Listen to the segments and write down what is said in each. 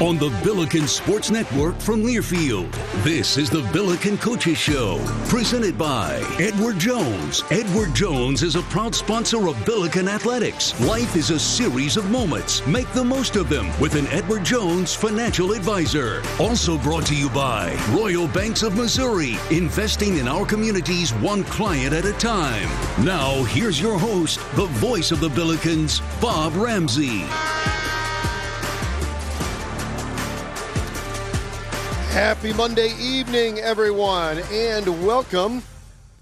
On the Billiken Sports Network from Learfield, this is the Billiken Coaches Show, presented by Edward Jones. Edward Jones is a proud sponsor of Billiken Athletics. Life is a series of moments. Make the most of them with an Edward Jones financial advisor. Also brought to you by Royal Banks of Missouri, investing in our communities one client at a time. Now, here's your host, the voice of the Billikens, Bob Ramsey. Happy Monday evening, everyone, and welcome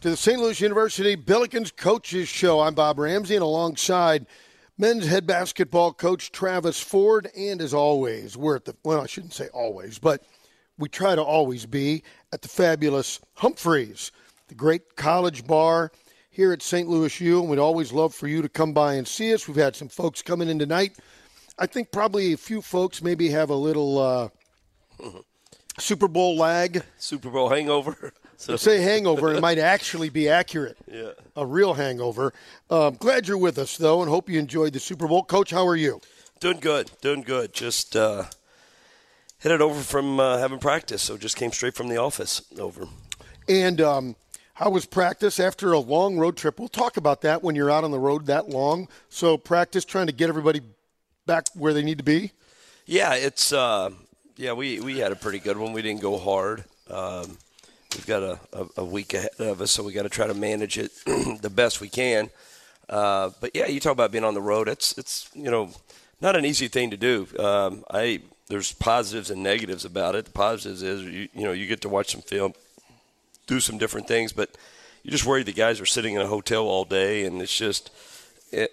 to the St. Louis University Billikens Coaches Show. I'm Bob Ramsey, and alongside men's head basketball coach Travis Ford, and as always, we're at the, well, I shouldn't say always, but we try to always be at the fabulous Humphreys, the great college bar here at St. Louis U, and we'd always love for you to come by and see us. We've had some folks coming in tonight. I think probably a few folks maybe have a little. Uh, Super Bowl lag. Super Bowl hangover. So. Say hangover, it might actually be accurate. Yeah. A real hangover. Um, glad you're with us, though, and hope you enjoyed the Super Bowl. Coach, how are you? Doing good. Doing good. Just uh, headed over from uh, having practice, so just came straight from the office over. And um, how was practice after a long road trip? We'll talk about that when you're out on the road that long. So, practice trying to get everybody back where they need to be? Yeah, it's. Uh, yeah, we, we had a pretty good one. We didn't go hard. Um, we've got a, a, a, week ahead of us, so we got to try to manage it the best we can. Uh, but yeah, you talk about being on the road. It's it's you know not an easy thing to do. Um, I there's positives and negatives about it. The positives is you you know you get to watch some film, do some different things, but you're just worried the guys are sitting in a hotel all day, and it's just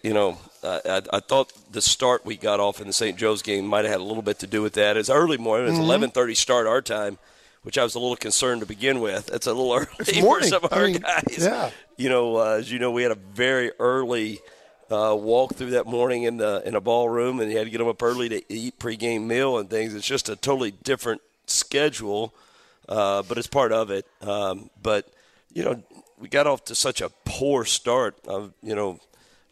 you know, I, I, thought the start we got off in the St. Joe's game might have had a little bit to do with that. It's early morning. It's mm-hmm. 11:30 start our time, which I was a little concerned to begin with. It's a little early for some of our I mean, guys. Yeah. You know, uh, as you know, we had a very early uh, walk through that morning in the in a ballroom, and you had to get them up early to eat pregame meal and things. It's just a totally different schedule, uh, but it's part of it. Um, but you know, we got off to such a poor start. Of, you know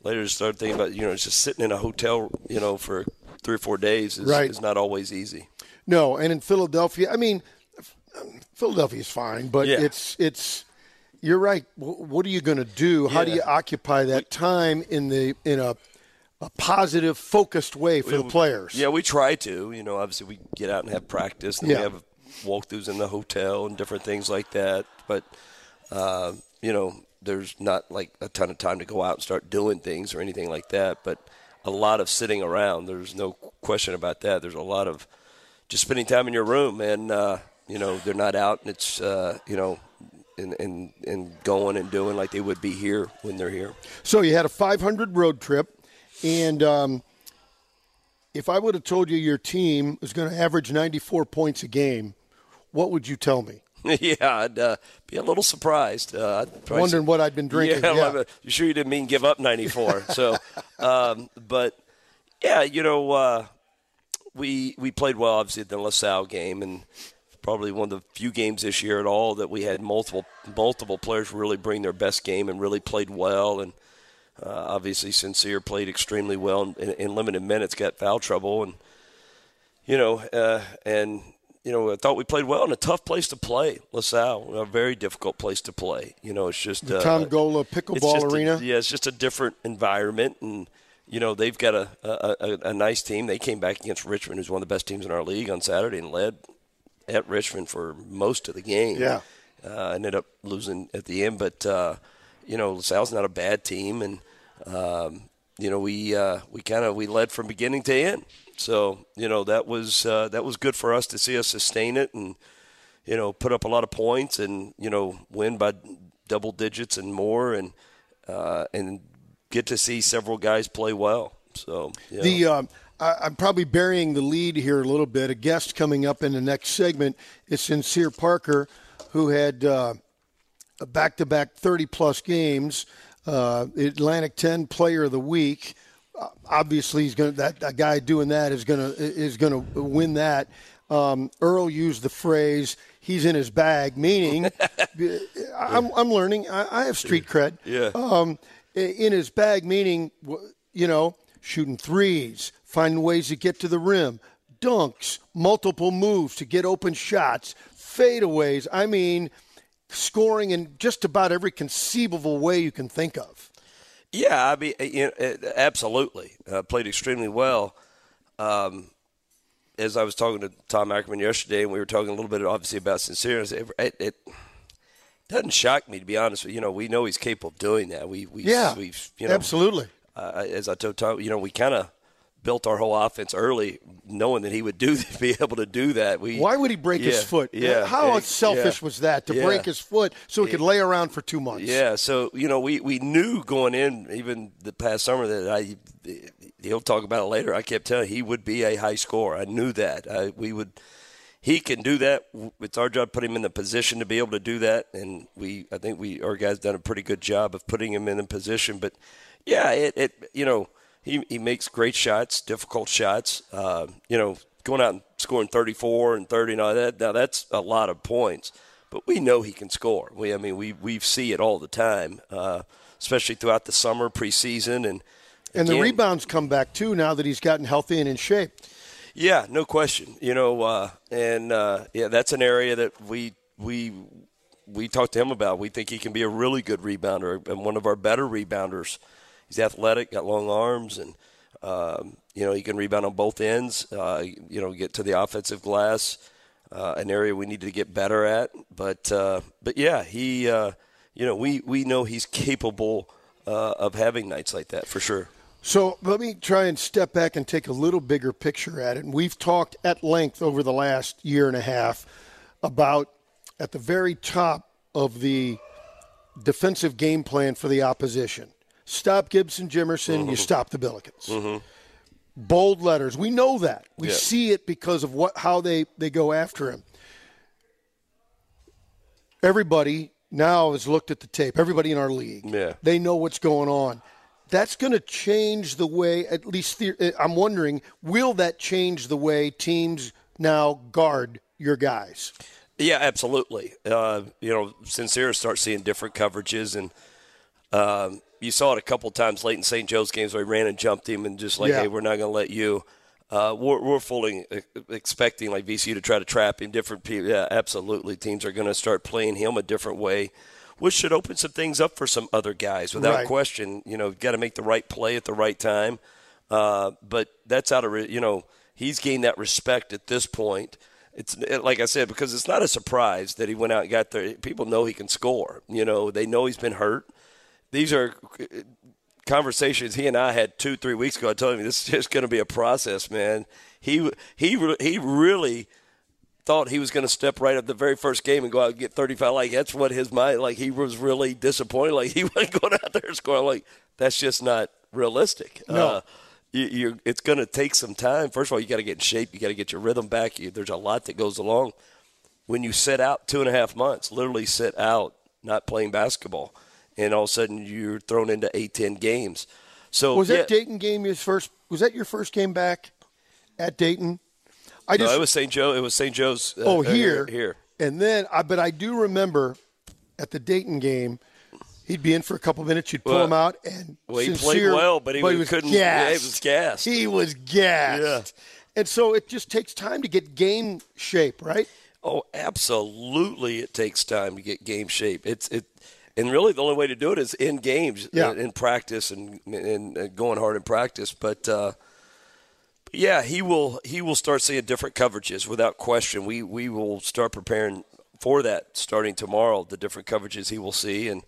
later start thinking about you know just sitting in a hotel you know for three or four days is, right. is not always easy. No, and in Philadelphia, I mean, Philadelphia is fine, but yeah. it's it's. You're right. What are you going to do? How yeah. do you occupy that time in the in a a positive, focused way for we, the players? Yeah, we try to. You know, obviously we get out and have practice, and yeah. we have walkthroughs in the hotel and different things like that. But uh, you know, there's not like a ton of time to go out and start doing things or anything like that, but a lot of sitting around. There's no question about that. There's a lot of just spending time in your room, and uh, you know they're not out, and it's uh, you know, and, and and going and doing like they would be here when they're here. So you had a 500 road trip, and um, if I would have told you your team was going to average 94 points a game, what would you tell me? yeah, I'd uh, be a little surprised. Uh, Wondering what I'd been drinking. Yeah, yeah. you sure you didn't mean give up 94? so, um, but yeah, you know, uh, we we played well obviously at the LaSalle game, and probably one of the few games this year at all that we had multiple multiple players really bring their best game and really played well. And uh, obviously, Sincere played extremely well in, in, limited minutes, got foul trouble, and you know, uh, and you know, I thought we played well in a tough place to play, LaSalle, a very difficult place to play. You know, it's just the uh, Tom Gola pickleball arena. A, yeah, it's just a different environment, and you know they've got a, a, a, nice team. They came back against Richmond, who's one of the best teams in our league on Saturday, and led at Richmond for most of the game. Yeah. uh, ended up losing at the end, but uh, you know LaSalle's not a bad team, and um, you know we uh, we kind of we led from beginning to end. So you know that was uh, that was good for us to see us sustain it and you know put up a lot of points and you know win by double digits and more and uh, and get to see several guys play well. So yeah. The um, I, I'm probably burying the lead here a little bit. A guest coming up in the next segment is Sincere Parker, who had uh, a back-to-back 30-plus games. Uh, Atlantic 10 Player of the Week. Obviously, he's going that, that guy doing that is going to is going to win that. Um, Earl used the phrase "he's in his bag," meaning I'm, I'm learning. I, I have street cred. Yeah. Um, in his bag, meaning you know, shooting threes, finding ways to get to the rim, dunks, multiple moves to get open shots, fadeaways. I mean, scoring in just about every conceivable way you can think of. Yeah, I mean, you know, absolutely. Uh, played extremely well. Um, as I was talking to Tom Ackerman yesterday, and we were talking a little bit, obviously, about sincerity. It, it doesn't shock me, to be honest. with You know, we know he's capable of doing that. We, we Yeah, we've, you know, absolutely. Uh, as I told Tom, you know, we kind of built our whole offense early, knowing that he would do be able to do that. We Why would he break his foot? Yeah, How yeah, selfish yeah. was that to Yeah. break his foot so he could lay around for two months? Yeah, so you know, we, we knew going in, even the past summer, that I he'll talk about it later. I kept telling him he would be a high scorer. I knew that. I, we would. He can do that. It's our job to put him in the position to be able to do that, and we. I think we our guys done a pretty good job of putting him in a position. But yeah, it, it you know he he makes great shots, difficult shots. Uh, you know, going out and scoring 34 and 30 and all that. Now that's a lot of points, but we know he can score. We I mean we we see it all the time, uh, especially throughout the summer preseason and. And the rebounds come back too now that he's gotten healthy and in shape. Yeah, no question. You know, uh, and uh, yeah, that's an area that we we we talked to him about. We think he can be a really good rebounder and one of our better rebounders. He's athletic, got long arms, and um, you know he can rebound on both ends. Uh, you know, get to the offensive glass, uh, an area we need to get better at. But uh, but yeah, he uh, you know we we know he's capable uh, of having nights like that for sure. So let me try and step back and take a little bigger picture at it. And we've talked at length over the last year and a half about at the very top of the defensive game plan for the opposition. Stop Gibson Jimerson, you stop the Billikens. Bold letters. We know that. We Yeah. see it because of what how they, they go after him. Everybody now has looked at the tape. Everybody in our league. Yeah. They know what's going on. That's going to change the way, at least the, I'm wondering, will that change the way teams now guard your guys? Yeah, absolutely. Uh, you know, Sincere starts seeing different coverages, and um, you saw it a couple times late in St. Joe's games where he ran and jumped him, and just like, Yeah. hey, we're not going to let you. Uh, we're, we're fully expecting like VCU to try to trap him. Different people, yeah, absolutely. Teams are going to start playing him a different way, which should open some things up for some other guys without Right. question. You know, got to make the right play at the right time. Uh, but that's out of re- you know he's gained that respect at this point. It's it- like I said because it's not a surprise that he went out and got there. People know he can score. You know they know he's been hurt. These are conversations he and I had two three weeks ago. I told him this is just going to be a process, man. He he he really thought he was going to step right up the very first game and go out and get 35. Like that's what his mind. Like he was really disappointed. Like he wasn't going out there and scoring. Like that's just not realistic. No. Uh, you, it's going to take some time. First of all, you got to get in shape. You got to get your rhythm back. You, there's a lot that goes along when you sit out two and a half months. Literally sit out, not playing basketball, and all of a sudden you're thrown into eight, ten games. So Was yeah, that Dayton game your first? Was that your first game back at Dayton? I No, it was St. Joe. It was St. Joe's. uh, oh uh, here here. and then I but I do remember at the Dayton game. He'd be in for a couple minutes. You'd pull Well, him out, and well, he played sincere, well, but he was- couldn't- yeah, he was gassed. He was gassed. Yeah. And so it just takes time to get game shape, right? Oh, absolutely! It takes time to get game shape. It's it, and really the only way to do it is in games, Yeah. in, in practice, and, and, and going hard in practice. But uh, yeah, he will he will start seeing different coverages without question. We we will start preparing for that starting tomorrow. The different coverages he will see and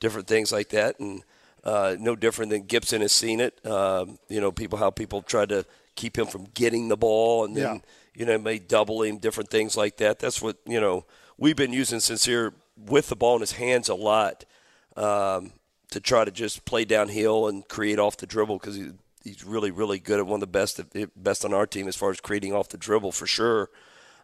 different things like that, and uh, no different than Gibson has seen it. Um, you know, people how people try to keep him from getting the ball, and then Yeah. you know may double him, different things like that. That's what you know we've been using sincere with the ball in his hands a lot um, to try to just play downhill and create off the dribble because he, he's really really good at one of the best best on our team as far as creating off the dribble for sure.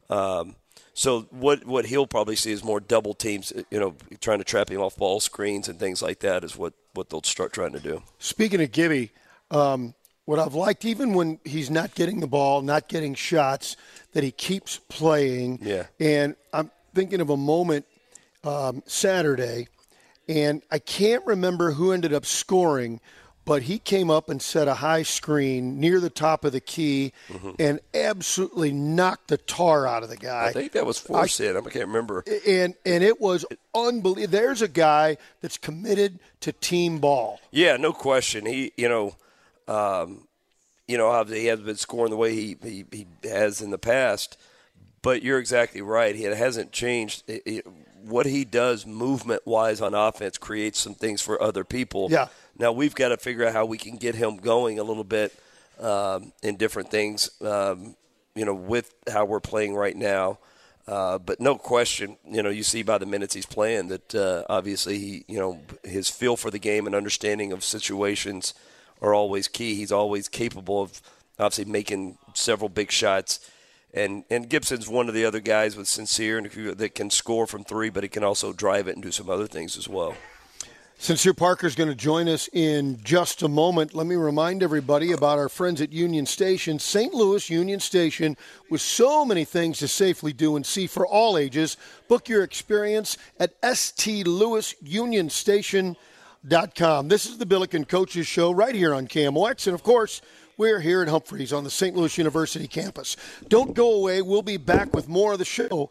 Um, so what what he'll probably see is more double teams, you know, trying to trap him off ball screens and things like that is what what they'll start trying to do. Speaking of Gibby, um, what I've liked, even when he's not getting the ball, not getting shots, that he keeps playing. Yeah. And I'm thinking of a moment um, Saturday, and I can't remember who ended up scoring, but he came up and set a high screen near the top of the key and absolutely knocked the tar out of the guy. Mm-hmm. I think that was Forsyth. I, can't remember. and and it was unbelievable. There's a guy that's committed to team ball. Yeah, no question. He, you know, um, you know, he hasn't been scoring the way he, he, he has in the past, but you're exactly right. He it hasn't changed. It, it, what he does movement wise on offense creates some things for other people. Yeah. Now we've got to figure out how we can get him going a little bit um, in different things. Um, you know, with how we're playing right now. Uh, but no question, you know, you see by the minutes he's playing that uh, obviously he, you know, his feel for the game and understanding of situations are always key. He's always capable of obviously making several big shots. And and Gibson's one of the other guys with sincere and that can score from three, but he can also drive it and do some other things as well. Sincere Parker's going to join us in just a moment. Let me remind everybody about our friends at Union Station, St. Louis Union Station, with so many things to safely do and see for all ages. Book your experience at stlouisunionstation.com. This is the Billiken Coaches Show right here on KMOX. And of course, we're here at Humphreys on the St. Louis University campus. Don't go away. We'll be back with more of the show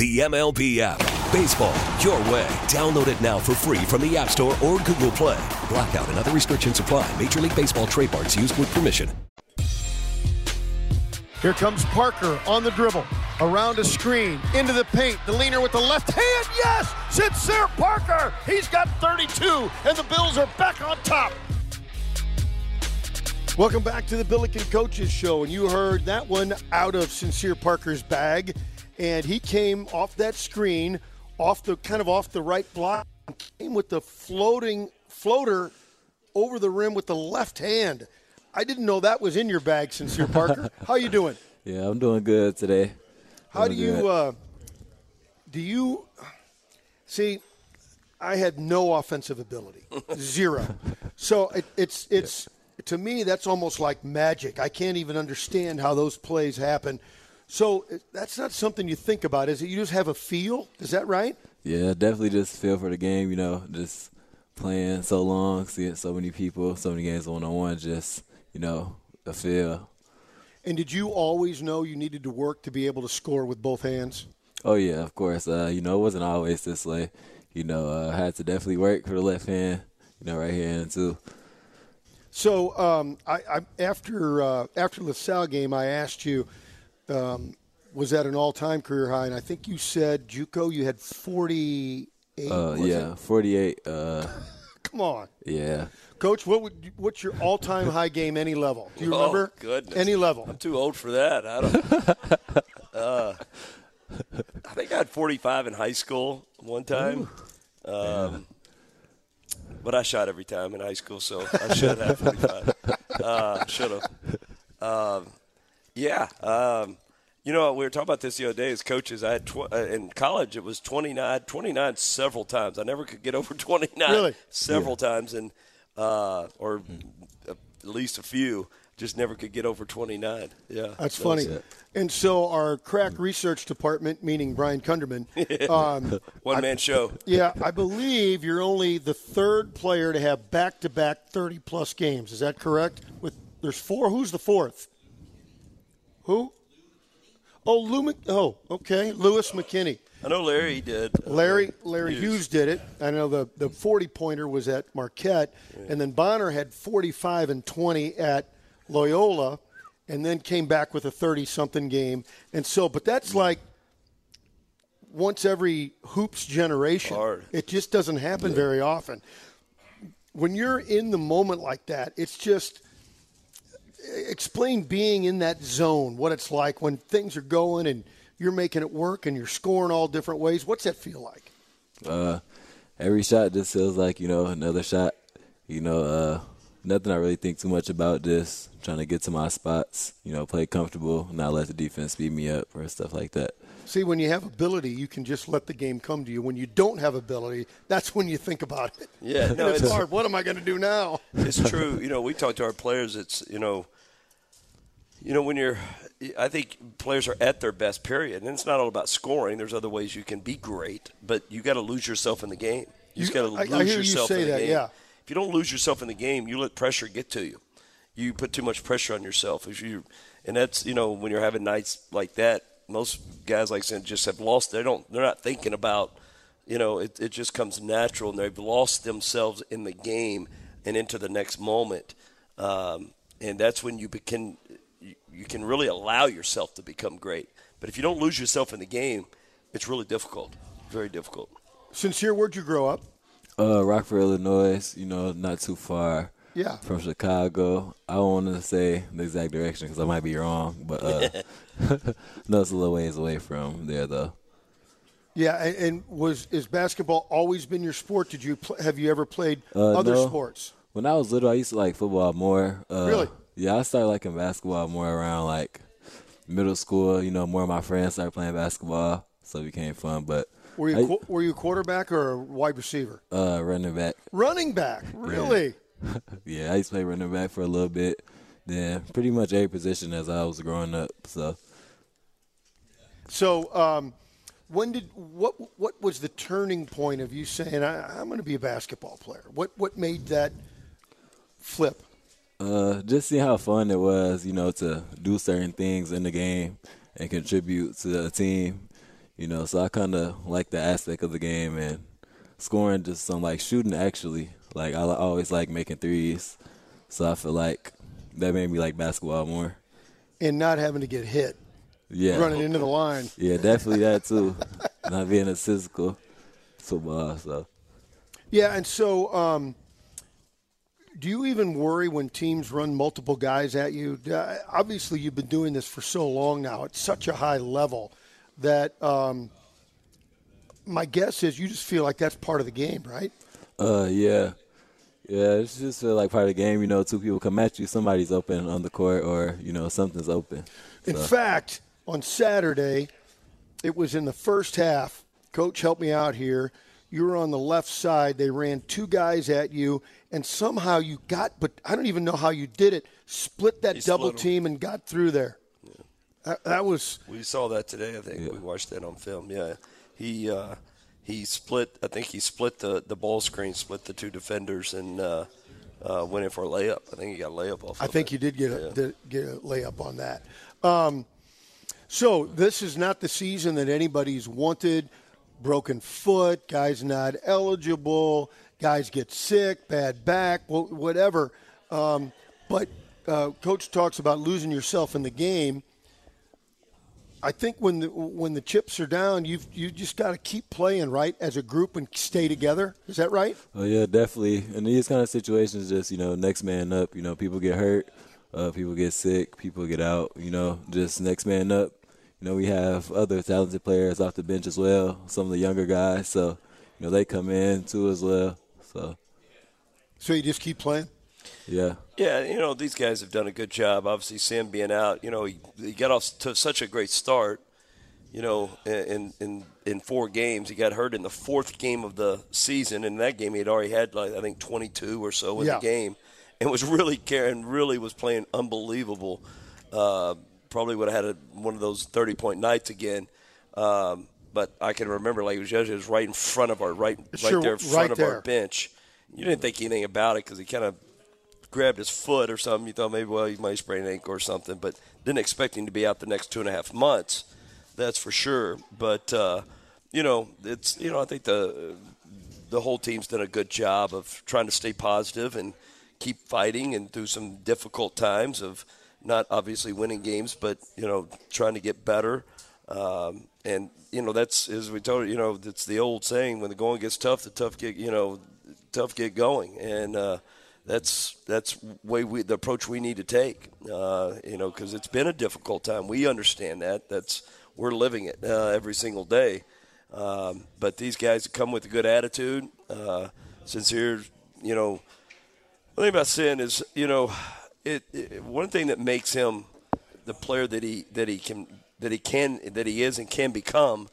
The MLB app. Baseball, your way. Download it now for free from the App Store or Google Play. Blackout and other restrictions apply. Major League Baseball trademarks used with permission. Here comes Parker on the dribble, around a screen, into the paint. The leaner with the left hand, yes! Sincere Parker! He's got 32, and the Bills are back on top. Welcome back to the Billiken Coaches Show, and you heard that one out of Sincere Parker's bag, and he came off that screen, off the kind of off the right block, came with the floating floater over the rim with the left hand. I didn't know that was in your bag, Sincere Parker. How you doing? Yeah, I'm doing good today. How do you uh, do you see? I had no offensive ability, zero. So it, it's it's to me that's almost like magic. I can't even understand how those plays happen. So that's not something you think about, is it? You just have a feel. Is that right? Yeah, definitely just feel for the game. You know, just playing so long, seeing so many people, so many games one on one. Just you know, a feel. And did you always know you needed to work to be able to score with both hands? Oh yeah, of course. Uh, you know, it wasn't always this way. You know, uh, I had to definitely work for the left hand. You know, right hand too. So um, I, I, after uh, after the LaSalle game, I asked you, um, was at an all-time career high? And I think you said JUCO you had 48. Uh, yeah, it? 48. Uh, Come on. Yeah. Coach, what would what's your all-time high game any level? Do you Oh, remember? goodness. Any level. I'm too old for that. I don't. uh, I think I had 45 in high school one time. Um, but I shot every time in high school, so I should have 45. Uh, should have. Um, yeah. Um, you know, we were talking about this the other day as coaches. I had tw- uh, in college it was 29, 29 several times. I never could get over 29 Really? several times, and uh, or at least a few. Just never could get over 29. Yeah, That's So funny. And so our crack research department, meaning Brian Kunderman, um, One man show. yeah, I believe you're only the third player to have back-to-back 30-plus games. Is that correct? With there's four. Who's the fourth? Who? Oh, Lou. Mc- oh, okay, Lewis McKinney. I know Larry did. Uh, Larry Larry Hughes did it. I know the the 40 pointer was at Marquette, and then Bonner had 45 and 20 at Loyola, and then came back with a 30 something game. And so, but that's mm. like once every hoops generation. Hard. It just doesn't happen very often. When you're in the moment like that, it's just explain being in that zone, what it's like when things are going and you're making it work and you're scoring all different ways. What's that feel like? Uh, every shot just feels like you know another shot. You know, uh, nothing I really think too much about. Just trying to get to my spots. You know, play comfortable, not let the defense beat me up or stuff like that. See, when you have ability, you can just let the game come to you. When you don't have ability, that's when you think about it. Yeah, no, it's, it's- hard. What am I going to do now? it's true. You know, we talk to our players. It's you know, you know when you're. I think players are at their best period, and it's not all about scoring. There's other ways you can be great, but you got to lose yourself in the game. You, You- got to lose I hear you yourself say in the that, game. yeah. If you don't lose yourself in the game, you let pressure get to you. You put too much pressure on yourself. If you, and that's you know when you're having nights like that, most guys like I said just have lost. They don't. They're not thinking about. You know, it, it just comes natural, and they've lost themselves in the game and into the next moment. Um, and that's when you can you, you can really allow yourself to become great. But if you don't lose yourself in the game, it's really difficult. Very difficult. Sincere, where'd you grow up? Uh, Rockford, Illinois. You know, not too far. Yeah. From Chicago. I don't want to say the exact direction because I might be wrong, but uh, no, it's a little ways away from there though. Yeah, and, and was is basketball always been your sport? Did you pl- have you ever played Uh, other no. sports? When I was little, I used to like football more. Uh, Really? Yeah, I started liking basketball more around like middle school. You know, more of my friends started playing basketball, so it became fun. But Were you I- qu- were you a quarterback or a wide receiver? uh, running back. Running back, really? Yeah, I used to play running back for a little bit. Then pretty much every position as I was growing up. So So, um, when did what what was the turning point of you saying I, I'm going to be a basketball player? What what made that flip? uh, just seeing how fun it was, you know, to do certain things in the game and contribute to the team. You know, so I kind of like the aspect of the game and scoring, just some like shooting actually. Like I always like making threes, so I feel like that made me like basketball more. And not having to get hit, Yeah, running into the line. yeah, definitely that too. Not being a physical football, so. Yeah, and so um, do you even worry when teams run multiple guys at you? Uh, obviously, you've been doing this for so long now. at such a high level that um, my guess is you just feel like that's part of the game, right? Uh, yeah, yeah. It's just feel like part of the game. You know, two people come at you, somebody's open on the court, or you know, something's open. In fact, on Saturday, it was in the first half. Coach, help me out here. You were on the left side. They ran two guys at you, and somehow you got, but I don't even know how you did it, split that He split team and got through there. That, that was, We saw that today. I think we watched that on film. Yeah, he uh, he split. I think he split the the ball screen, split the two defenders, and uh, uh, went in for a layup. I think he got a layup off. I of think it. you did get a, did get a layup on that. Um, so this is not the season that anybody's wanted. Broken foot, guys not eligible, guys get sick, bad back, whatever. Um, but uh, coach talks about losing yourself in the game. I think when the when the chips are down, you've you just got to keep playing right as a group and stay together. Is that right? Oh yeah, definitely. In these kind of situations, just you know, next man up. You know, people get hurt, uh, people get sick, people get out. You know, just next man up. You know, we have other talented players off the bench as well. Some of the younger guys, so you know they come in too as well. So, so you just keep playing. Yeah. Yeah, you know, these guys have done a good job. Obviously, Sam being out, you know, he, he got off to such a great start. You know, in in in four games, he got hurt in the fourth game of the season. In that game, he had already had like I think 22 or so in Yeah. the game, and was really caring. Really was playing unbelievable. Uh, probably would have had a, one of those 30 point nights again. Um, but I can remember like it was yesterday, it was right in front of our right right Sure, there in front right of there. our bench. You didn't think anything about it because he kind of grabbed his foot or something. You thought maybe, well, he might sprain an ankle or something, but didn't expect him to be out the next two and a half months. That's for sure. But uh, you know, it's you know, I think the the whole team's done a good job of trying to stay positive and keep fighting and through some difficult times of not obviously winning games, but you know, trying to get better. Um, and you know, that's as we told you, know, it's the old saying: when the going gets tough, the tough get you know, tough get going. And uh, that's that's way we the approach we need to take. Uh, you know, because it's been a difficult time. We understand that. That's we're living it uh, every single day. Um, but these guys come with a good attitude, uh, sincere. You know, the thing about Sin is, you know, it, it one thing that makes him the player that he that he can that he can that he is and can become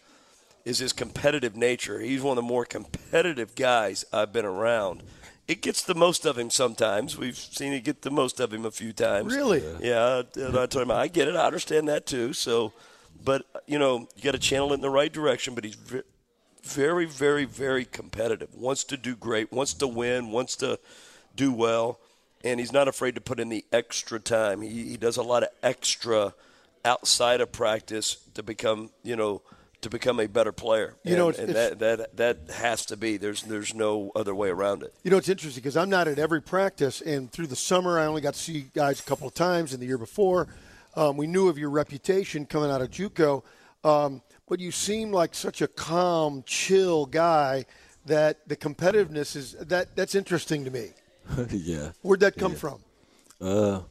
is his competitive nature. He's one of the more competitive guys I've been around. It gets the most of him sometimes. We've seen it get the most of him a few times. Really? Yeah, and I told him I get it. I understand that too. So, but you know, you got to channel it in the right direction. But he's very, very, very competitive. Wants to do great. Wants to win. Wants to do well. And he's not afraid to put in the extra time. He, he does a lot of extra outside of practice to become, you know, to become a better player. You know, and, it's- and it's- that, that that has to be. There's there's no other way around it. You know, it's interesting because I'm not at every practice, and through the summer, I only got to see you guys a couple of times. And the year before, um, we knew of your reputation coming out of JUCO, um, but you seem like such a calm, chill guy that the competitiveness is that that's interesting to me. yeah. Where'd that come from? Uh,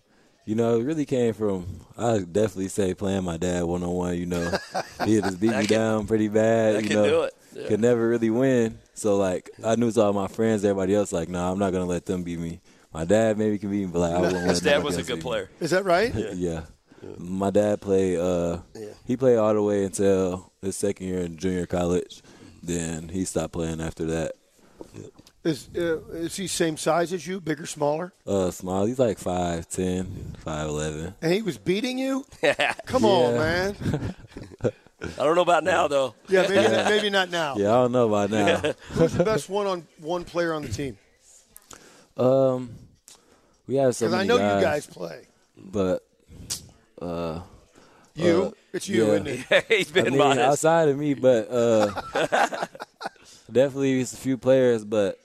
you know, it really came from. I definitely say playing my dad one on one. You know, he had just beat me can- down pretty bad. that you can know, do it. Yeah. could never really win. So like, I knew to all my friends, everybody else, like, nah, I'm not gonna let them beat me. My dad maybe can beat me, but like, I won't let His dad was a good beat me. player. Is that right? Yeah. My dad played. Uh, he played all the way until his second year in junior college. Then he stopped playing after that. Is uh, is he same size as you, bigger, smaller? Uh, small. He's like 5'10", 5'11". And he was beating you? Come on, man. I don't know about now though. Yeah, maybe maybe not now. Yeah, I don't know about now. Who's the best one on one player on the team? Um, we have so Because I know guys, you guys play. but uh, You, uh, it's you, yeah. isn't it? He's been I mean, modest. outside of me, but uh, definitely it's a few players, but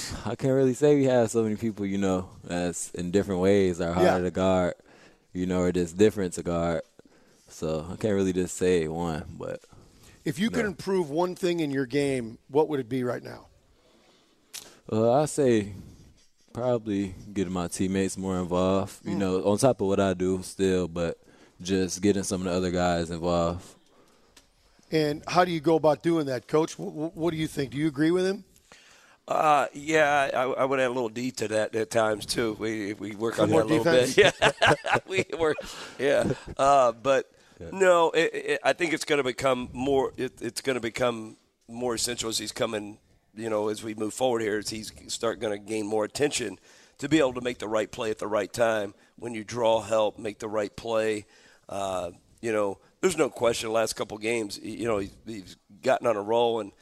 I can't really say we have so many people, you know, that's in different ways are harder Yeah. to guard, you know, or just different to guard. So I can't really just say one, but If you could improve one thing in your game, what would it be right now? Uh, I say probably getting my teammates more involved. You know, on top of what I do still, but just getting some of the other guys involved. And how do you go about doing that, Coach? What, what do you think? Do you agree with him? Uh, yeah, I, I would add a little D to that at times too. We we work Some on that a little defense? bit. Yeah, we work. Yeah, uh, but no, it, it, I think it's going to become more. It, it's going to become more essential as he's coming. You know, as we move forward here, as he's start going to gain more attention to be able to make the right play at the right time. When you draw help, make the right play. Uh, you know, there's no question. The last couple games, you know, he's, he's gotten on a roll and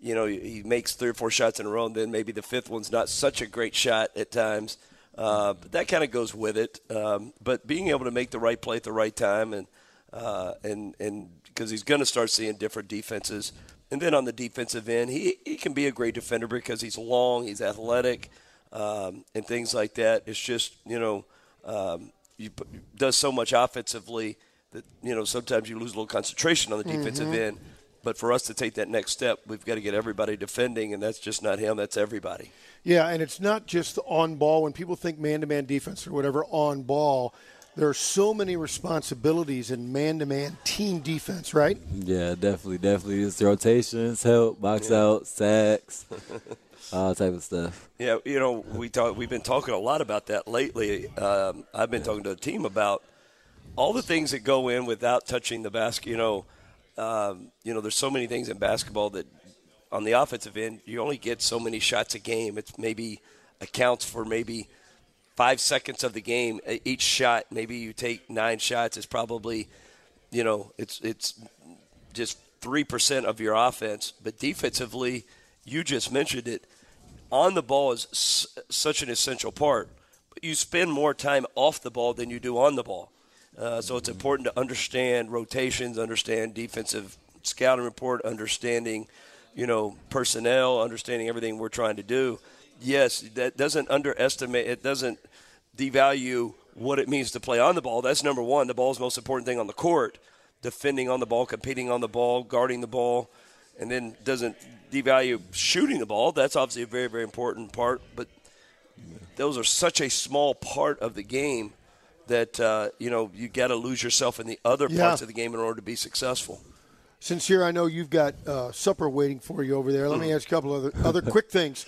you know, he makes three or four shots in a row, and then maybe the fifth one's not such a great shot at times. Uh, but that kind of goes with it. Um, but being able to make the right play at the right time, and uh, and and because he's going to start seeing different defenses, and then on the defensive end, he he can be a great defender because he's long, he's athletic, um, and things like that. It's just you know, um, he does so much offensively that you know sometimes you lose a little concentration on the defensive Mhm. end. But for us to take that next step, we've got to get everybody defending, and that's just not him. That's everybody. Yeah, and it's not just on ball. When people think man to man defense or whatever on ball, there are so many responsibilities in man to man team defense, right? Yeah, definitely, definitely. It's rotations, help, box out, sacks, all type of stuff. Yeah, you know, we talk, we've been talking a lot about that lately. Um, I've been talking to the team about all the things that go in without touching the basket. You know, um, you know, there's so many things in basketball that on the offensive end, you only get so many shots a game. It's maybe accounts for maybe five seconds of the game each shot. Maybe you take nine shots. It's probably, you know, it's it's just three percent of your offense. But defensively, you just mentioned it. On the ball is s- such an essential part. But you spend more time off the ball than you do on the ball. Uh, so it's important to understand rotations, understand defensive scouting report, understanding, you know, personnel, understanding everything we're trying to do. Yes, that doesn't underestimate. It doesn't devalue what it means to play on the ball. That's number one. The ball is the most important thing on the court. Defending on the ball, competing on the ball, guarding the ball, and then doesn't devalue shooting the ball. That's obviously a very, very important part. But those are such a small part of the game that uh, you know you got to lose yourself in the other Yeah. parts of the game in order to be successful. Sincere, I know you've got uh, supper waiting for you over there. Let me ask a couple other other quick things.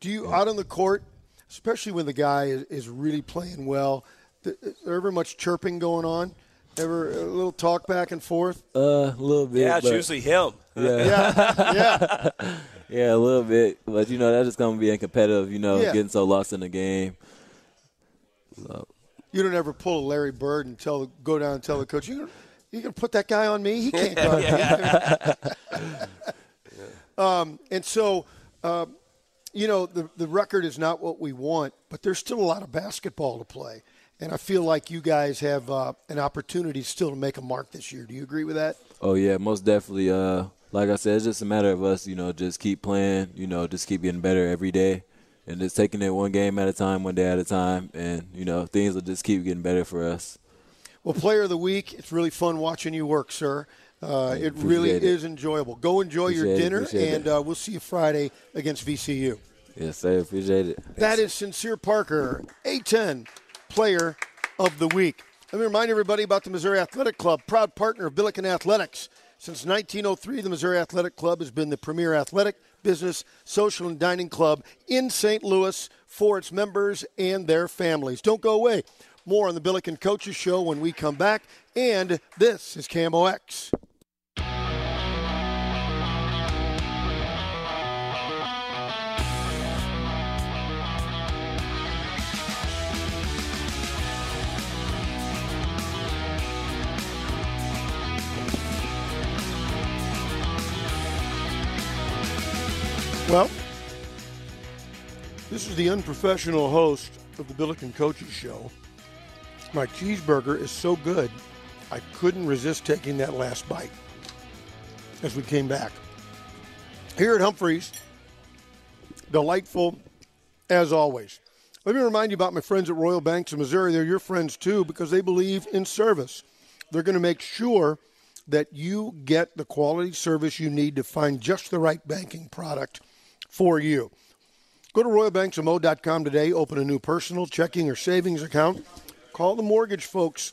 Do you out on the court, especially when the guy is, is really playing well? th- Is there ever much chirping going on? Ever a little talk back and forth? Uh, a little bit. Yeah, it's but- usually him. Yeah. Yeah, yeah. Yeah, a little bit, but you know that's just gonna be competitive. You know, Yeah. getting so lost in the game. So You don't ever pull a Larry Bird and tell go down and tell the coach you gonna, you gonna put that guy on me? He can't guard me." um, and so, uh, you know, the the record is not what we want, but there's still a lot of basketball to play, and I feel like you guys have uh, an opportunity still to make a mark this year. Do you agree with that? Oh yeah, most definitely. Uh, like I said, it's just a matter of us, you know, just keep playing, you know, just keep getting better every day, and just taking it one game at a time, one day at a time, and you know, things will just keep getting better for us. Well, Player of the Week, it's really fun watching you work, sir. Uh, it really it. is enjoyable. Go enjoy your Appreciate it, dinner, and uh, we'll see you Friday against VCU. Yes, sir. Appreciate it. That is Sincere Parker, A10 Player of the Week. Let me remind everybody about the Missouri Athletic Club, proud partner of Billiken Athletics. Since 1903, the Missouri Athletic Club has been the premier athletic, business, social, and dining club in St. Louis for its members and their families. Don't go away. More on the Billiken Coaches Show when we come back. And this is KMOX. Well, this is the unprofessional host of the Billiken Coaches Show. My cheeseburger is so good, I couldn't resist taking that last bite as we came back. Here at Humphreys, delightful as always. Let me remind you about my friends at Royal Banks of Missouri. They're your friends too because they believe in service. They're going to make sure that you get the quality service you need to find just the right banking product for you. Go to royalbanksmo.com today, open a new personal, checking, or savings account. Call the mortgage folks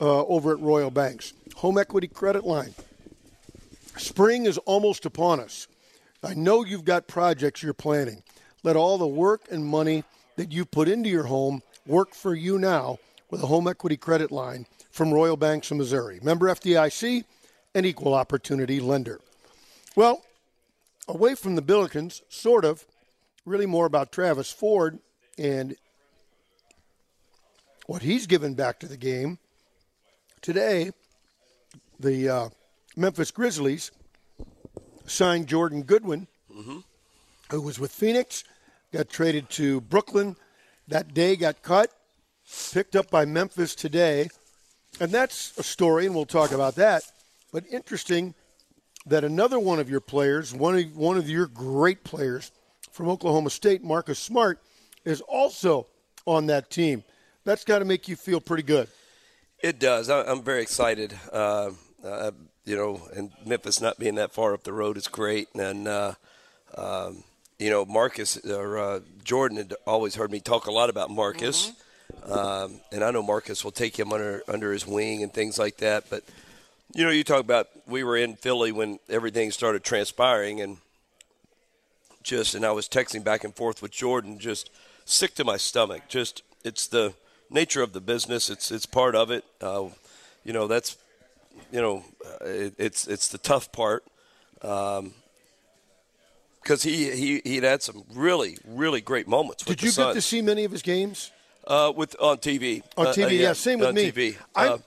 uh, over at Royal Banks. Home equity credit line. Spring is almost upon us. I know you've got projects you're planning. Let all the work and money that you put into your home work for you now with a home equity credit line from Royal Banks of Missouri. Member FDIC and equal opportunity lender. Well, away from the Billikens, sort of, really more about Travis Ford and what he's given back to the game. Today, the uh, Memphis Grizzlies signed Jordan Goodwin, who was with Phoenix, got traded to Brooklyn. That day got cut, picked up by Memphis today. And that's a story, and we'll talk about that. But interesting that another one of your players, one of, one of your great players from Oklahoma State, Marcus Smart, is also on that team. That's got to make you feel pretty good. It does. I, I'm very excited. Uh, uh, you know, and Memphis not being that far up the road is great. And uh, um, you know, Marcus or uh, Jordan had always heard me talk a lot about Marcus, um, and I know Marcus will take him under under his wing and things like that. But you know, you talk about we were in Philly when everything started transpiring, and just and I was texting back and forth with Jordan, just sick to my stomach. Just it's the nature of the business. It's it's part of it. Uh, you know, that's you know, uh, it, it's it's the tough part. Um, because he, he he'd had some really really great moments. With Did you get to see many of his games uh, with on TV? on Uh, TV? uh, yeah, same with on me. TV. I, Uh,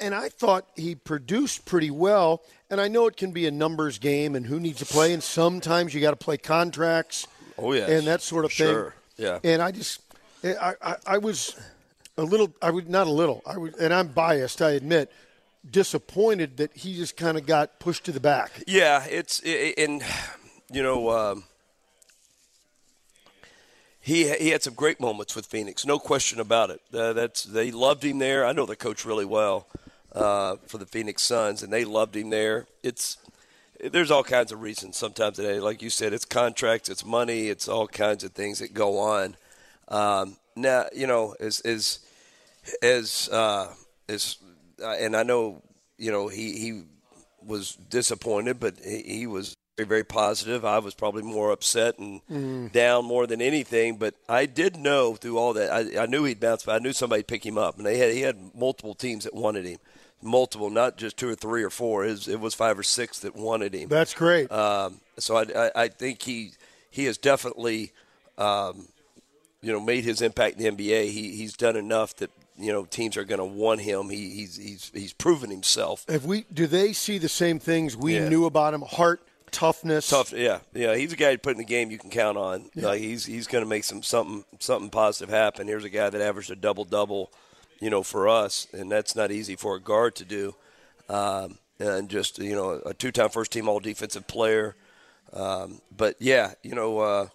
and I thought he produced pretty well. And I know it can be a numbers game, and who needs to play, and sometimes you got to play contracts. Oh, yeah. and that sort of thing. Sure, yeah. And I just, I, I, I was a little, I would not a little, I was, and I'm biased, I admit, disappointed that he just kind of got pushed to the back. Yeah, it's i and you know um, he he had some great moments with Phoenix, no question about it. Uh, that's they loved him there. I know the coach really well uh, for the Phoenix Suns, and they loved him there. It's there's all kinds of reasons sometimes today. Like you said, it's contracts, it's money, it's all kinds of things that go on. Um, now, you know, as as as uh, as uh, and I know, you know, he he was disappointed, but he, he was very very positive. I was probably more upset and down more than anything. But I did know through all that, I, I knew he'd bounce back. I knew somebody'd pick him up, and they had he had multiple teams that wanted him, multiple, not just two or three or four. It was, it was five or six that wanted him. That's great. Um, so I, I, I think he he has definitely, um, you know, made his impact in the NBA. He he's done enough that you know teams are going to want him. He, he's he's he's proven himself. Have we? Do they see the same things we Yeah. knew about him? Heart, toughness. Tough, yeah, yeah. He's a guy you put in the game you can count on. Like he's he's going to make some something something positive happen. Here's a guy that averaged a double double, you know, for us, and that's not easy for a guard to do. Um, and just you know, a two-time first-team All Defensive player. Um, but yeah, you know, uh,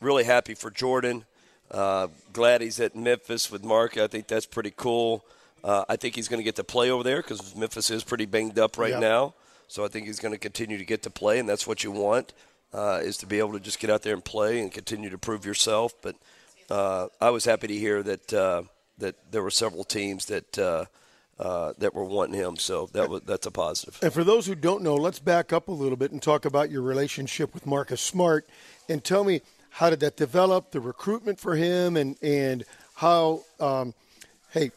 really happy for Jordan. Uh, glad he's at Memphis with Mark. I think that's pretty cool. Uh, I think he's going to get to play over there because Memphis is pretty banged up right Yeah. now. So I think he's going to continue to get to play, and that's what you want uh, is to be able to just get out there and play and continue to prove yourself. But uh, I was happy to hear that uh, that there were several teams that uh, uh, that were wanting him. So that was that's a positive. And for those who don't know, let's back up a little bit and talk about your relationship with Marcus Smart, and tell me how did that develop, the recruitment for him, and and how, um, hey,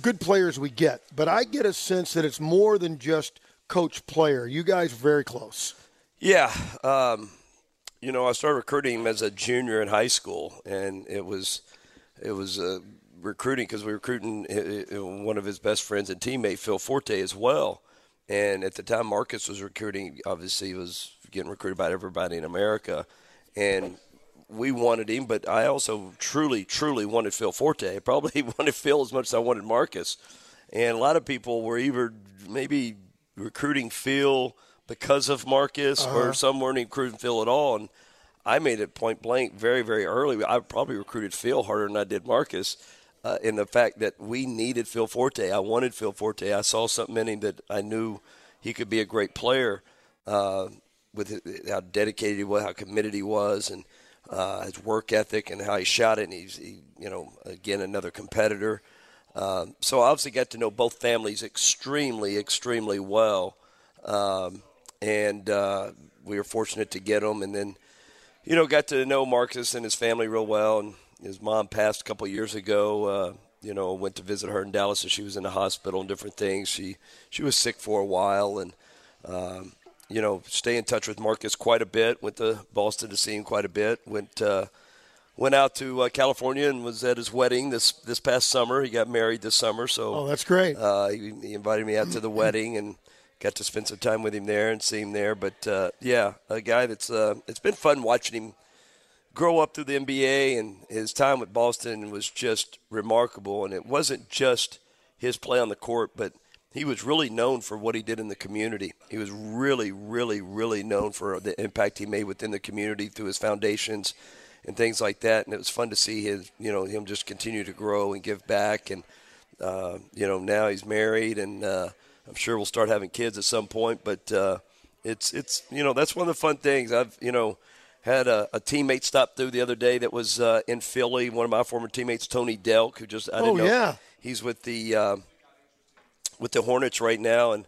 good players we get, but I get a sense that it's more than just coach player. You guys very close. Yeah, um, you know, I started recruiting him as a junior in high school, and it was it was uh, recruiting because we were recruiting uh, uh, one of his best friends and teammate Phil Forte as well. And at the time, Marcus was recruiting. Obviously, he was getting recruited by everybody in America, and we wanted him. But I also truly, truly wanted Phil Forte. Probably wanted Phil as much as I wanted Marcus. And a lot of people were either maybe recruiting Phil because of Marcus, or some weren't recruiting Phil at all. And I made it point blank very, very early. I probably recruited Phil harder than I did Marcus. Uh, in the fact that we needed Phil Forte, I wanted Phil Forte. I saw something in him that I knew he could be a great player uh, with how dedicated he was, how committed he was, and uh, his work ethic and how he shot it. And he's, he, you know, again another competitor. Um, so I obviously got to know both families extremely, extremely well, um, and uh, we were fortunate to get them. And then, you know, got to know Marcus and his family real well. And his mom passed a couple years ago. Uh, you know, went to visit her in Dallas, and she was in the hospital and different things. She she was sick for a while, and um, you know, stay in touch with Marcus quite a bit. Went to Boston to see him quite a bit. Went uh, went out to uh, California and was at his wedding this this past summer. He got married this summer, so Oh, that's great. uh, he, he invited me out to the wedding and got to spend some time with him there and see him there. But uh, yeah, a guy that's uh, it's been fun watching him grow up through the NBA and his time with Boston was just remarkable. And it wasn't just his play on the court, but he was really known for what he did in the community. He was really, really, really known for the impact he made within the community through his foundations and things like that. And it was fun to see his, you know, him just continue to grow and give back. And uh, you know, now he's married, and uh, I'm sure we'll start having kids at some point. But uh, it's it's you know that's one of the fun things. I've you know had a, a teammate stop through the other day that was uh, in Philly. One of my former teammates, Tony Delk, who just I didn't Oh, know yeah. he's with the uh, with the Hornets right now, and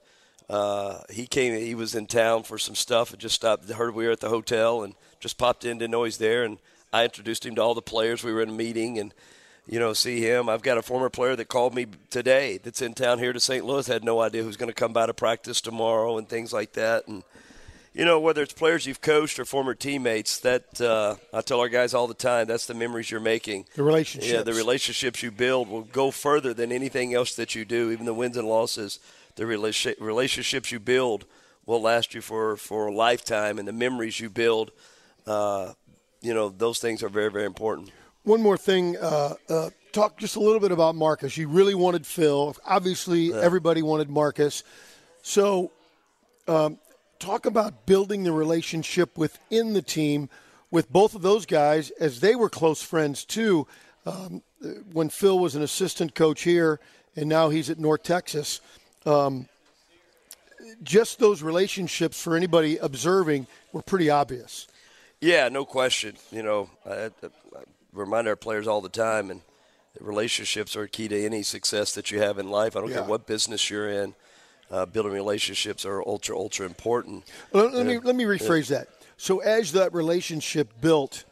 uh, he came. He was in town for some stuff and just stopped. Heard we were at the hotel and just popped in. Didn't know he's there, and I introduced him to all the players. We were in a meeting and. You know, see him. I've got a former player that called me today that's in town here to St. Louis. Had no idea who's going to come by to practice tomorrow and things like that. And you know, whether it's players you've coached or former teammates, that uh, I tell our guys all the time, that's the memories you're making. The relationships. Yeah, the relationships you build will go further than anything else that you do, even the wins and losses. The rela- relationships you build will last you for, for a lifetime, and the memories you build, uh, you know, those things are very, very important. One more thing. Uh, uh, talk just a little bit about Marcus. You really wanted Phil. Obviously, everybody wanted Marcus. So, um, talk about building the relationship within the team with both of those guys as they were close friends too. Um, when Phil was an assistant coach here, and now he's at North Texas. Um, just those relationships for anybody observing were pretty obvious. Yeah, no question. You know, I, I remind our players all the time, and relationships are key to any success that you have in life. I don't Yeah. care what business you're in. Uh, building relationships are ultra, ultra important. Let, let me let me rephrase that. So as that relationship built,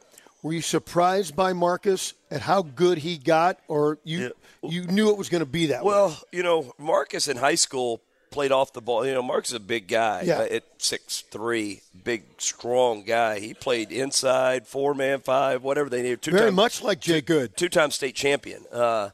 were you surprised by Marcus at how good he got, or you you knew it was going to be that way? Well, you know, Marcus in high school played off the ball. You know, Marcus is a big guy. Yeah. uh, At six three, big, strong guy. He played inside, four man, five, whatever they needed. Two Very time- much like Jay Good. two time state champion. Uh,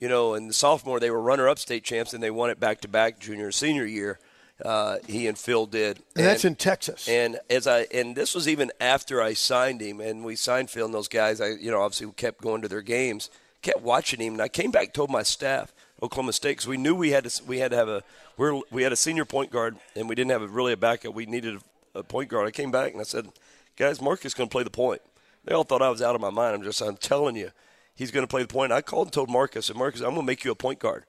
you know, in the sophomore they were runner up state champs and they won it back to back junior and senior year. Uh, he and Phil did, And that's in Texas. And as I and this was even after I signed him, and we signed Phil and those guys. I you know obviously we kept going to their games, kept watching him, and I came back told my staff Oklahoma State because we knew we had to we had to have a we're, we had a senior point guard and we didn't have a, really a backup. We needed a, a point guard. I came back and I said, guys, Marcus is going to play the point. They all thought I was out of my mind. I'm just I'm telling you, he's going to play the point. I called and told Marcus, and Marcus, I'm going to make you a point guard.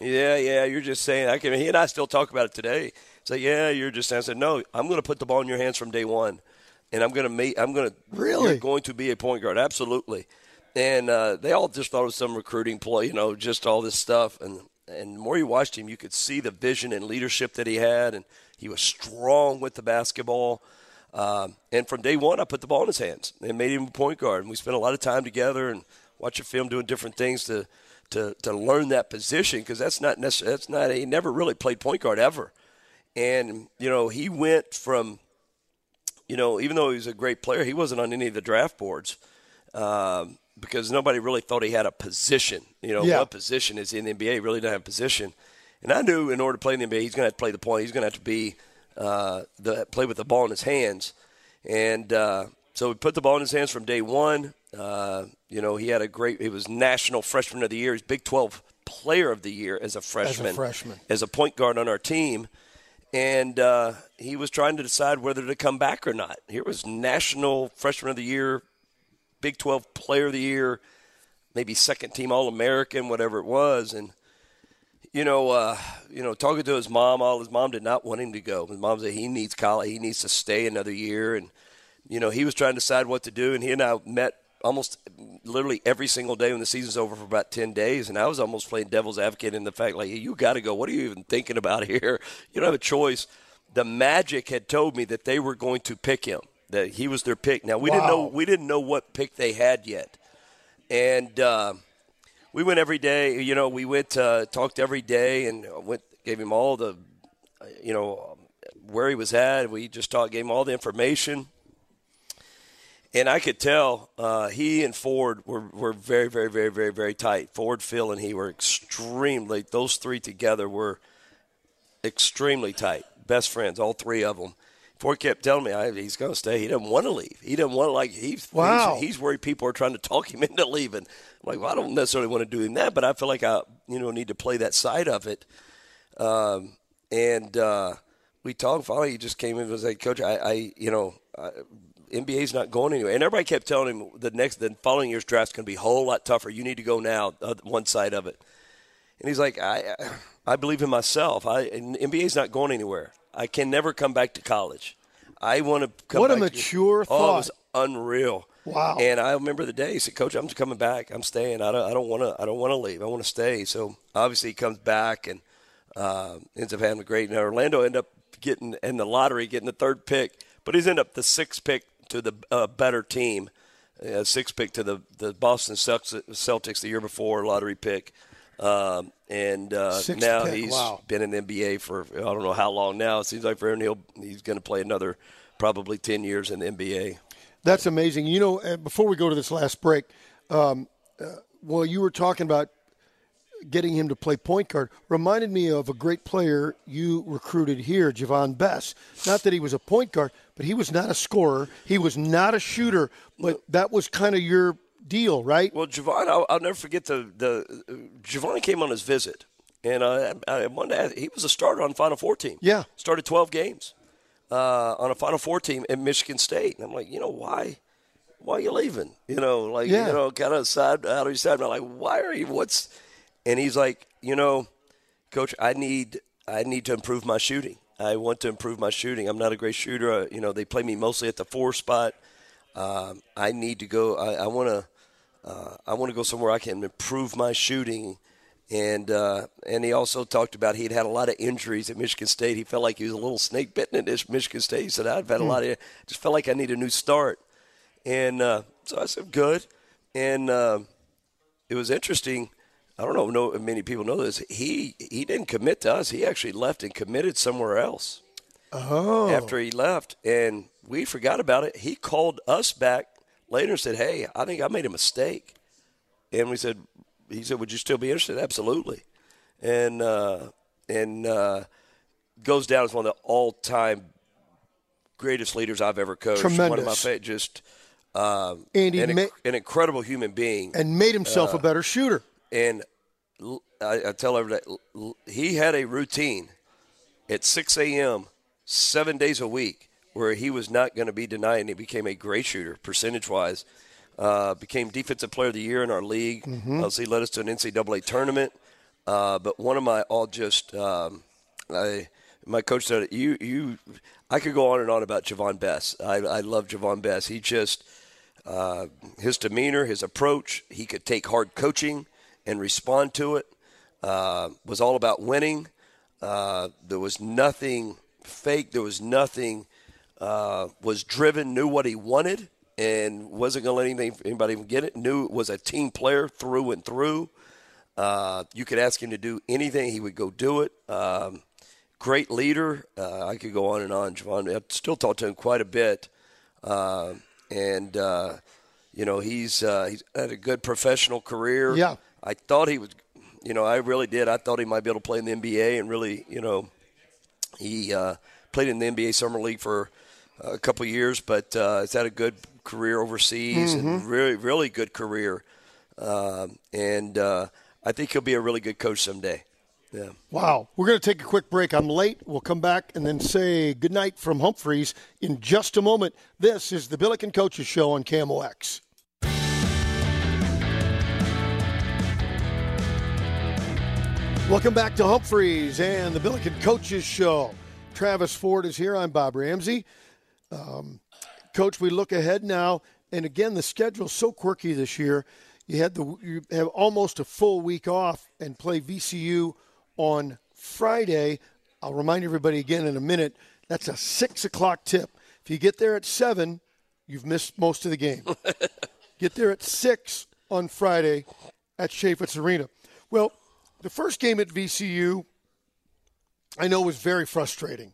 Yeah, yeah, you're just saying. I can. He and I still talk about it today. Say, yeah, you're just saying. I said, no, I'm going to put the ball in your hands from day one, and I'm going to make. I'm going to. Really? Going to be a point guard, absolutely. And uh, they all just thought it was some recruiting play, you know, just all this stuff. And and the more you watched him, you could see the vision and leadership that he had, and he was strong with the basketball. Um, and from day one, I put the ball in his hands and made him a point guard. And we spent a lot of time together and watching film, doing different things to to, to learn that position because that's not necessarily that's not he never really played point guard ever. And you know he went from you know even though he was a great player, he wasn't on any of the draft boards um, because nobody really thought he had a position. You know Yeah. what position is he in the NBA? He really didn't have a position. And I knew in order to play in the NBA, he's going to have to play the point. He's going to have to be uh, the play with the ball in his hands. And uh, so we put the ball in his hands from day one. Uh, you know, he had a great. He was National Freshman of the Year. He's Big 12 Player of the Year as a freshman. As a freshman. As a point guard on our team. And uh, he was trying to decide whether to come back or not. Here was National Freshman of the Year, Big 12 Player of the Year, maybe second team All American, whatever it was. And you know, uh, you know, talking to his mom, all his mom did not want him to go. His mom said he needs college, he needs to stay another year, and you know, he was trying to decide what to do. And he and I met almost literally every single day when the season's over for about ten days, and I was almost playing devil's advocate in the fact like, you got to go. What are you even thinking about here? You don't have a choice. The Magic had told me that they were going to pick him, that he was their pick. Now we didn't know we didn't know what pick they had yet, and. Uh, we went every day. You know, we went uh, talked every day and went gave him all the, you know, where he was at. We just talked, gave him all the information, and I could tell uh, he and Ford were, were very, very, very, very, very tight. Ford, Phil, and he were extremely. Those three together were extremely tight, best friends, all three of them. Ford kept telling me I, he's going to stay. He doesn't want to leave. He doesn't want to like. He's Wow. He's, he's worried people are trying to talk him into leaving. I'm like, well, I don't necessarily want to do him that, but I feel like I, you know, need to play that side of it. Um, and uh, we talked. Finally, he just came in and was like, Coach, I, I you know, I, NBA's not going anywhere. And everybody kept telling him the next, the following year's draft's going to be a whole lot tougher. You need to go now. Uh, one side of it. And he's like, I, I believe in myself. I and NBA's not going anywhere. I can never come back to college. I want to come back. What a back to- mature Oh, it was unreal. Wow. And I remember the day he said, "Coach, I'm coming back. I'm staying. I don't. I don't want to. I don't want to leave. I want to stay." So obviously he comes back and uh, ends up having a great. And Orlando end up getting in the lottery, getting the third pick, but he's ended up the sixth pick to the uh, better team, uh, sixth pick to the the Boston Celtics the year before lottery pick. Um, and uh, now pick, he's wow. been in the NBA for I don't know how long now. It seems like for him, he'll, he's going to play another probably ten years in the NBA. That's amazing. You know, uh, before we go to this last break, um, uh, well, you were talking about getting him to play point guard. Reminded me of a great player you recruited here, Javon Bess. Not that he was a point guard, but he was not a scorer. He was not a shooter, but that was kind of your deal, right? Well, Javon, I'll, I'll never forget the the uh, Javon came on his visit, and I, I wanted to ask, he was a starter on Final Four team. Yeah. started 12 games uh, on a Final Four team at Michigan State, and I'm like, you know, why? Why are you leaving? You know, like Yeah. you know, kind of side out of your side. I'm like, why are you? What's? And he's like, you know, coach, I need I need to improve my shooting. I want to improve my shooting. I'm not a great shooter. Uh, you know, they play me mostly at the four spot. Um, I need to go. I, want to. Uh, I want to go somewhere I can improve my shooting. And uh, and he also talked about he'd had a lot of injuries at Michigan State. He felt like he was a little snake bitten at Michigan State. He said I've had a lot of. Just felt like I need a new start. And uh, so I said good. And uh, it was interesting. I don't know, know many people know this. He he didn't commit to us. He actually left and committed somewhere else Oh, after he left, and we forgot about it. He called us back later and said, "Hey, I think I made a mistake." And we said, "He said, would you still be interested?" Absolutely. And uh, and uh, goes down as one of the all-time greatest leaders I've ever coached. One of my Tremendous. fa- just um, And he an, ma- an incredible human being and made himself Uh, a better shooter. and I tell everybody he had a routine at 6 a.m. seven days a week where he was not going to be denied, and he became a great shooter percentage wise. Uh, became defensive player of the year in our league. Obviously, led us to an NCAA tournament. Uh, but one of my all just um, I my coach said you you I could go on and on about Javon Bess. I, I love Javon Bess. He just uh, his demeanor, his approach. He could take hard coaching and respond to it. Uh, was all about winning. Uh, there was nothing fake. There was nothing. Uh, was driven. Knew what he wanted and wasn't going to let anything, anybody even get it. Knew was a team player through and through. Uh, you could ask him to do anything, he would go do it. Um, great leader. Uh, I could go on and on, Javon. I still talk to him quite a bit, uh, and uh, you know he's uh, he's had a good professional career. Yeah. I thought he was. You know, I really did. I thought he might be able to play in the NBA, and really, you know, he uh, played in the NBA summer league for a couple of years, but uh, has had a good career overseas and really, really good career. Um, and uh, I think he'll be a really good coach someday. Yeah. Wow. We're going to take a quick break. I'm late. We'll come back and then say goodnight from Humphrey's in just a moment. This is the Billiken Coaches Show on KMOX. Welcome back to Humphrey's and the Billiken Coaches Show. Travis Ford is here. I'm Bob Ramsey. Um, Coach, we look ahead now, and again, the schedule's so quirky this year. You had the you have almost a full week off and play VCU on Friday. I'll remind everybody again in a minute. That's a six o'clock tip. If you get there at seven, you've missed most of the game. get there at six on Friday at Chaifetz Arena. Well, the first game at VCU, I know was very frustrating,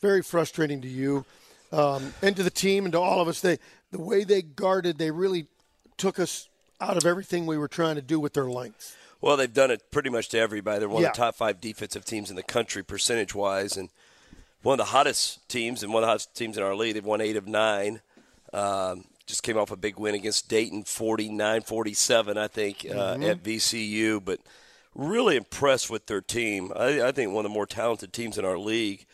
very frustrating to you um, and to the team and to all of us. They the way they guarded, they really took us out of everything we were trying to do with their length. Well, they've done it pretty much to everybody. They're one Yeah. of the top five defensive teams in the country, percentage wise, and one of the hottest teams and one of the hottest teams in our league. They've won eight of nine. Um, just came off a big win against Dayton, 49 47, I think, uh, Mm-hmm. at VCU. But really impressed with their team. I, I think one of the more talented teams in our league.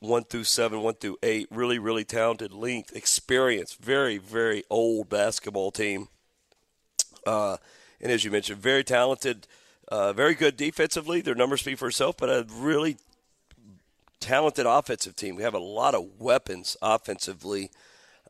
One through seven, one through eight, really, really talented, length, experience, very, very old basketball team. Uh, and as you mentioned, very talented. Uh, very good defensively. Their numbers speak for itself, but a really talented offensive team. We have a lot of weapons offensively,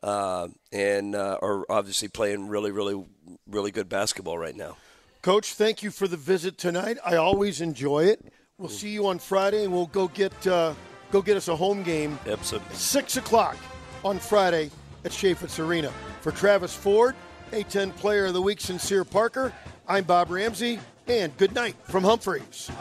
uh, and uh, are obviously playing really, really, really good basketball right now. Coach, thank you for the visit tonight. I always enjoy it. We'll see you on Friday, and we'll go get uh, go get us a home game. Absolutely. Six o'clock on Friday at Chaifetz Arena. For Travis Ford, A10 Player of the Week, Sincere Parker. I'm Bob Ramsey, and good night from Humphrey's.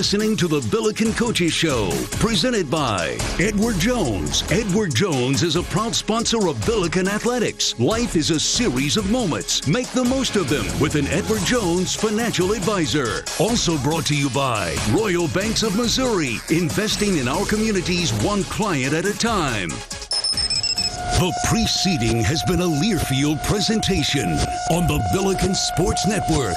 Listening to the Billiken Coaches Show, presented by Edward Jones. Edward Jones is a proud sponsor of Billiken Athletics. Life is a series of moments. Make the most of them with an Edward Jones financial advisor. Also brought to you by Royal Banks of Missouri, investing in our communities one client at a time. The preceding has been a Learfield presentation on the Billiken Sports Network.